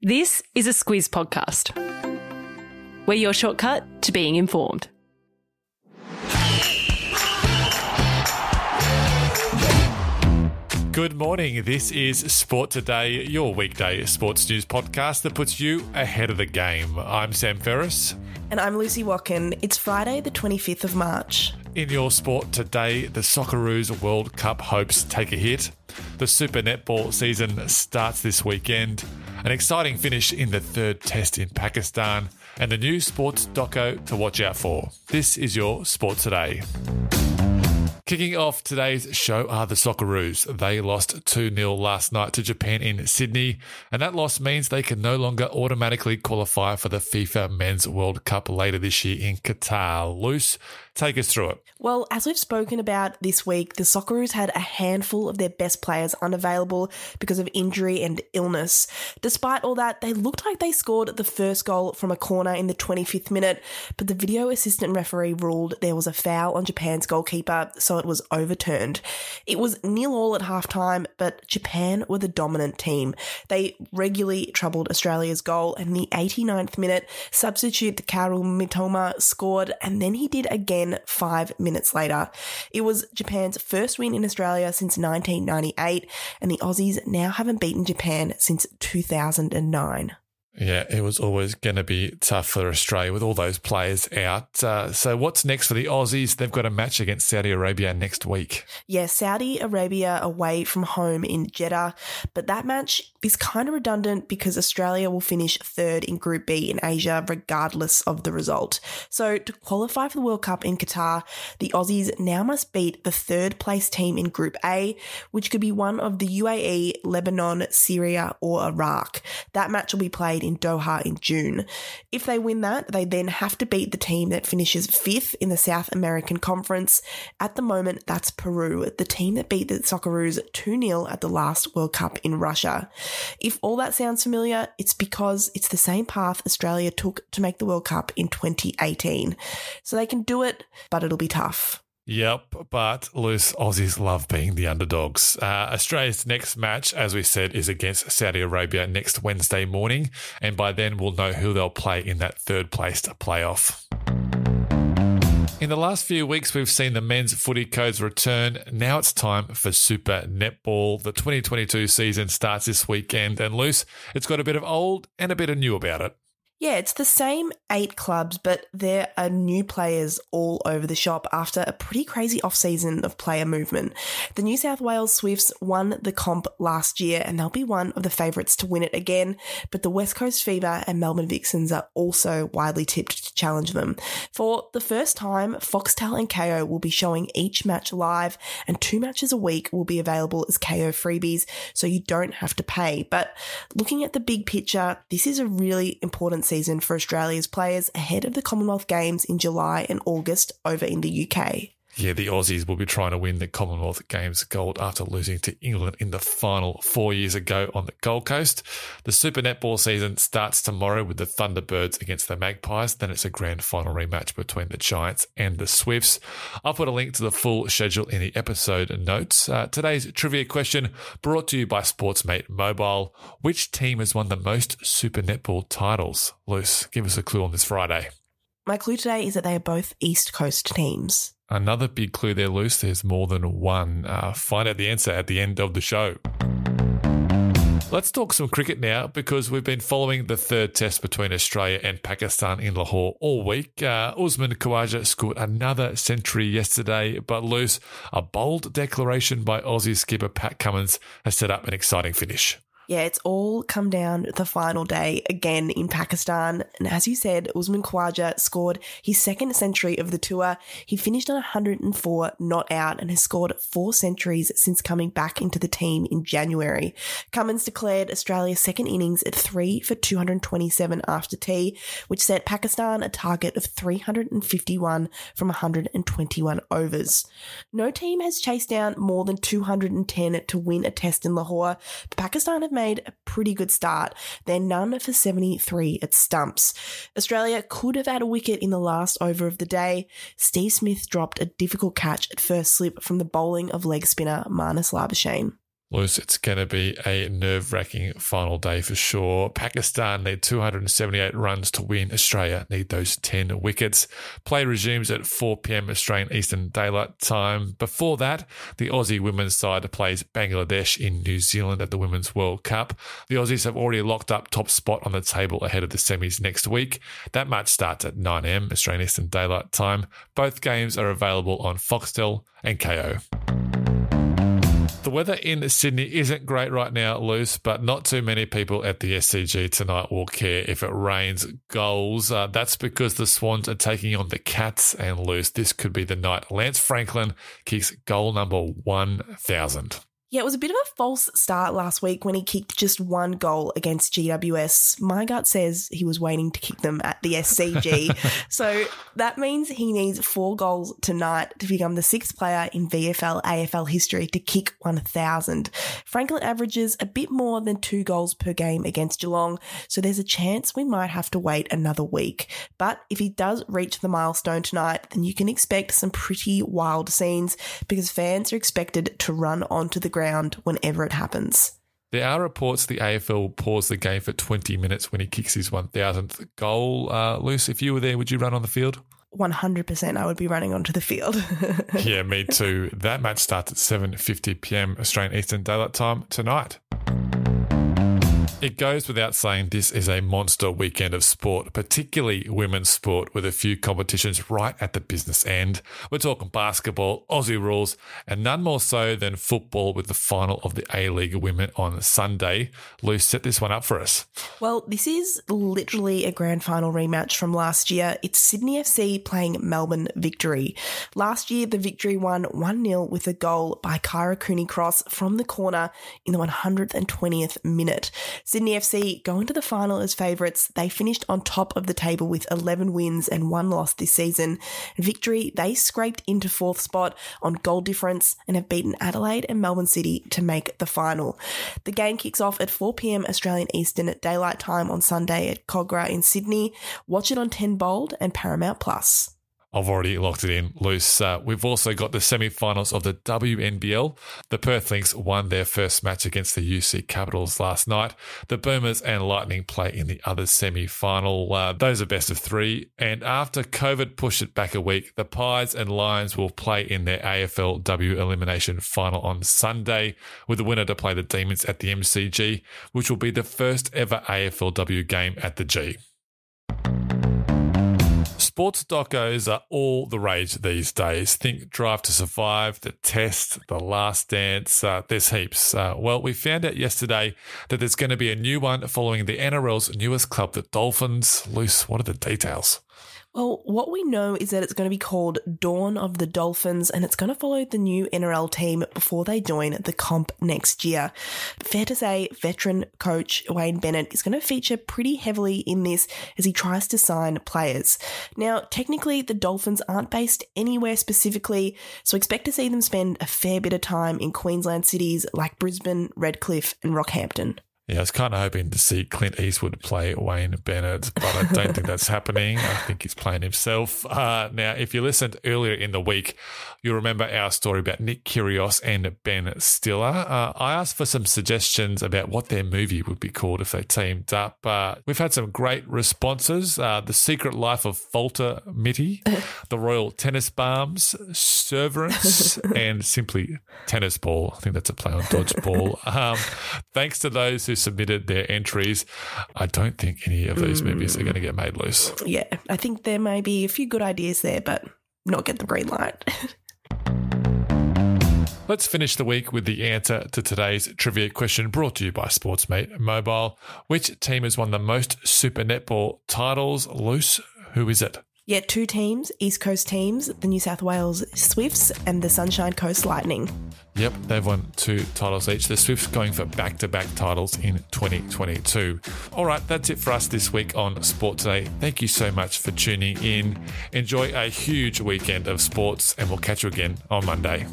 This is a Squiz podcast. We're your shortcut to being informed. Good morning. This is Sport Today, your weekday sports news podcast that puts you ahead of the game. I'm Sam Ferris. And I'm Lucy Watkin. It's Friday, the 25th of March. In your sport today, the Socceroos World Cup hopes take a hit. The Super Netball season starts this weekend. An exciting finish in the third test in Pakistan. And the new sports doco to watch out for. This is your Sport Today. Kicking off today's show are the Socceroos. They lost 2 0 last night to Japan in Sydney, and that loss means they can no longer automatically qualify for the FIFA Men's World Cup later this year in Qatar. Luce, take us through it. Well, as we've spoken about this week, the Socceroos had a handful of their best players unavailable because of injury and illness. Despite all that, they looked like they scored the first goal from a corner in the 25th minute, but the video assistant referee ruled there was a foul on Japan's goalkeeper, so it was overturned. It was nil all at halftime, but Japan were the dominant team. They regularly troubled Australia's goal, and in the 89th minute, substitute Kaoru Mitoma scored, and then he did again five minutes later. It was Japan's first win in Australia since 1998, and the Aussies now haven't beaten Japan since 2009. Yeah, it was always going to be tough for Australia with all those players out. Uh, so, what's next for the Aussies? They've got a match against Saudi Arabia next week. Yeah, Saudi Arabia away from home in Jeddah. But that match is kind of redundant because Australia will finish third in Group B in Asia, regardless of the result. So, to qualify for the World Cup in Qatar, the Aussies now must beat the third place team in Group A, which could be one of the UAE, Lebanon, Syria, or Iraq. That match will be played in Doha in June. If they win that, they then have to beat the team that finishes fifth in the South American Conference. At the moment, that's Peru, the team that beat the Socceroos 2 0 at the last World Cup in Russia. If all that sounds familiar, it's because it's the same path Australia took to make the World Cup in 2018. So they can do it, but it'll be tough. Yep, but Luce Aussies love being the underdogs. Uh, Australia's next match, as we said, is against Saudi Arabia next Wednesday morning, and by then we'll know who they'll play in that third placed playoff. In the last few weeks, we've seen the men's footy codes return. Now it's time for Super Netball. The 2022 season starts this weekend, and Luce, it's got a bit of old and a bit of new about it. Yeah, it's the same eight clubs, but there are new players all over the shop after a pretty crazy off-season of player movement. The New South Wales Swifts won the comp last year and they'll be one of the favourites to win it again, but the West Coast Fever and Melbourne Vixens are also widely tipped to challenge them. For the first time, Foxtel and Kayo will be showing each match live and two matches a week will be available as Kayo freebies, so you don't have to pay. But looking at the big picture, this is a really important season for Australia's players ahead of the Commonwealth Games in July and August over in the UK. Yeah, the Aussies will be trying to win the Commonwealth Games gold after losing to England in the final four years ago on the Gold Coast. The Super Netball season starts tomorrow with the Thunderbirds against the Magpies. Then it's a grand final rematch between the Giants and the Swifts. I'll put a link to the full schedule in the episode notes. Uh, today's trivia question brought to you by Sportsmate Mobile. Which team has won the most Super Netball titles? Luce, give us a clue on this Friday. My clue today is that they are both East Coast teams. Another big clue there, Luce. There's more than one. Uh, find out the answer at the end of the show. Let's talk some cricket now because we've been following the third test between Australia and Pakistan in Lahore all week. Uh, Usman Khawaja scored another century yesterday, but Luce. A bold declaration by Aussie skipper Pat Cummins has set up an exciting finish. Yeah, it's all come down the final day again in Pakistan. And as you said, Usman Khawaja scored his second century of the tour. He finished on 104 not out and has scored four centuries since coming back into the team in January. Cummins declared Australia's second innings at 3 for 227 after tea, which set Pakistan a target of 351 from 121 overs. No team has chased down more than 210 to win a test in Lahore, but Pakistan have made a pretty good start. They're none for 73 at stumps. Australia could have had a wicket in the last over of the day. Steve Smith dropped a difficult catch at first slip from the bowling of leg spinner Marnus Labuschagne. Luce, it's going to be a nerve wracking final day for sure. Pakistan need 278 runs to win. Australia need those 10 wickets. Play resumes at 4 pm Australian Eastern Daylight Time. Before that, the Aussie women's side plays Bangladesh in New Zealand at the Women's World Cup. The Aussies have already locked up top spot on the table ahead of the semis next week. That match starts at 9 am Australian Eastern Daylight Time. Both games are available on Foxtel and Kayo. The weather in Sydney isn't great right now, Luce, but not too many people at the SCG tonight will care if it rains goals. Uh, that's because the Swans are taking on the Cats and Luce. This could be the night Lance Franklin kicks goal number 1,000. Yeah, it was a bit of a false start last week when he kicked just one goal against GWS. My gut says he was waiting to kick them at the SCG. so that means he needs four goals tonight to become the sixth player in VFL AFL history to kick 1,000. Franklin averages a bit more than two goals per game against Geelong, so there's a chance we might have to wait another week. But if he does reach the milestone tonight, then you can expect some pretty wild scenes because fans are expected to run onto the ground whenever it happens. There are reports the AFL will pause the game for 20 minutes when he kicks his 1000th goal. Uh, Luce, if you were there, would you run on the field? 100% I would be running onto the field. yeah, me too. That match starts at 7:50 p.m. Australian Eastern Daylight Time tonight. It goes without saying this is a monster weekend of sport, particularly women's sport, with a few competitions right at the business end. We're talking basketball, Aussie rules, and none more so than football with the final of the A League women on Sunday. Lou, set this one up for us. Well, this is literally a grand final rematch from last year. It's Sydney FC playing Melbourne Victory. Last year, the Victory won 1 0 with a goal by Kyra Cooney Cross from the corner in the 120th minute. Sydney FC going to the final as favourites. They finished on top of the table with 11 wins and one loss this season. Victory, they scraped into fourth spot on goal difference and have beaten Adelaide and Melbourne City to make the final. The game kicks off at 4 pm Australian Eastern at daylight time on Sunday at Kogarah in Sydney. Watch it on 10 Bold and Paramount Plus. I've already locked it in Luce. Uh, we've also got the semi finals of the WNBL. The Perth Lynx won their first match against the UC Capitals last night. The Boomers and Lightning play in the other semi final. Uh, those are best of three. And after COVID pushed it back a week, the Pies and Lions will play in their AFLW elimination final on Sunday, with the winner to play the Demons at the MCG, which will be the first ever AFLW game at the G. Sports docos are all the rage these days. Think Drive to Survive, The Test, The Last Dance. Uh, there's heaps. Uh, well, we found out yesterday that there's going to be a new one following the NRL's newest club, the Dolphins. Luce, what are the details? Well, what we know is that it's going to be called Dawn of the Dolphins and it's going to follow the new NRL team before they join the comp next year. Fair to say, veteran coach Wayne Bennett is going to feature pretty heavily in this as he tries to sign players. Now, technically, the Dolphins aren't based anywhere specifically, so expect to see them spend a fair bit of time in Queensland cities like Brisbane, Redcliffe, and Rockhampton. Yeah, I was kind of hoping to see Clint Eastwood play Wayne Bennett, but I don't think that's happening. I think he's playing himself. Uh, now, if you listened earlier in the week, you'll remember our story about Nick Kyrgios and Ben Stiller. Uh, I asked for some suggestions about what their movie would be called if they teamed up. Uh, we've had some great responses. Uh, the Secret Life of Falter Mitty, The Royal Tennis Bombs, Severance, and simply Tennis Ball. I think that's a play on dodgeball. Um, thanks to those who submitted their entries. I don't think any of these mm. movies are going to get made Luce. Yeah, I think there may be a few good ideas there, but not get the green light. Let's finish the week with the answer to today's trivia question brought to you by Sportsmate Mobile. Which team has won the most Super Netball titles? Luce, who is it? Yeah, two teams, East Coast teams, the New South Wales Swifts and the Sunshine Coast Lightning. Yep, they've won two titles each. The Swifts going for back to back titles in 2022. All right, that's it for us this week on Sport Today. Thank you so much for tuning in. Enjoy a huge weekend of sports, and we'll catch you again on Monday.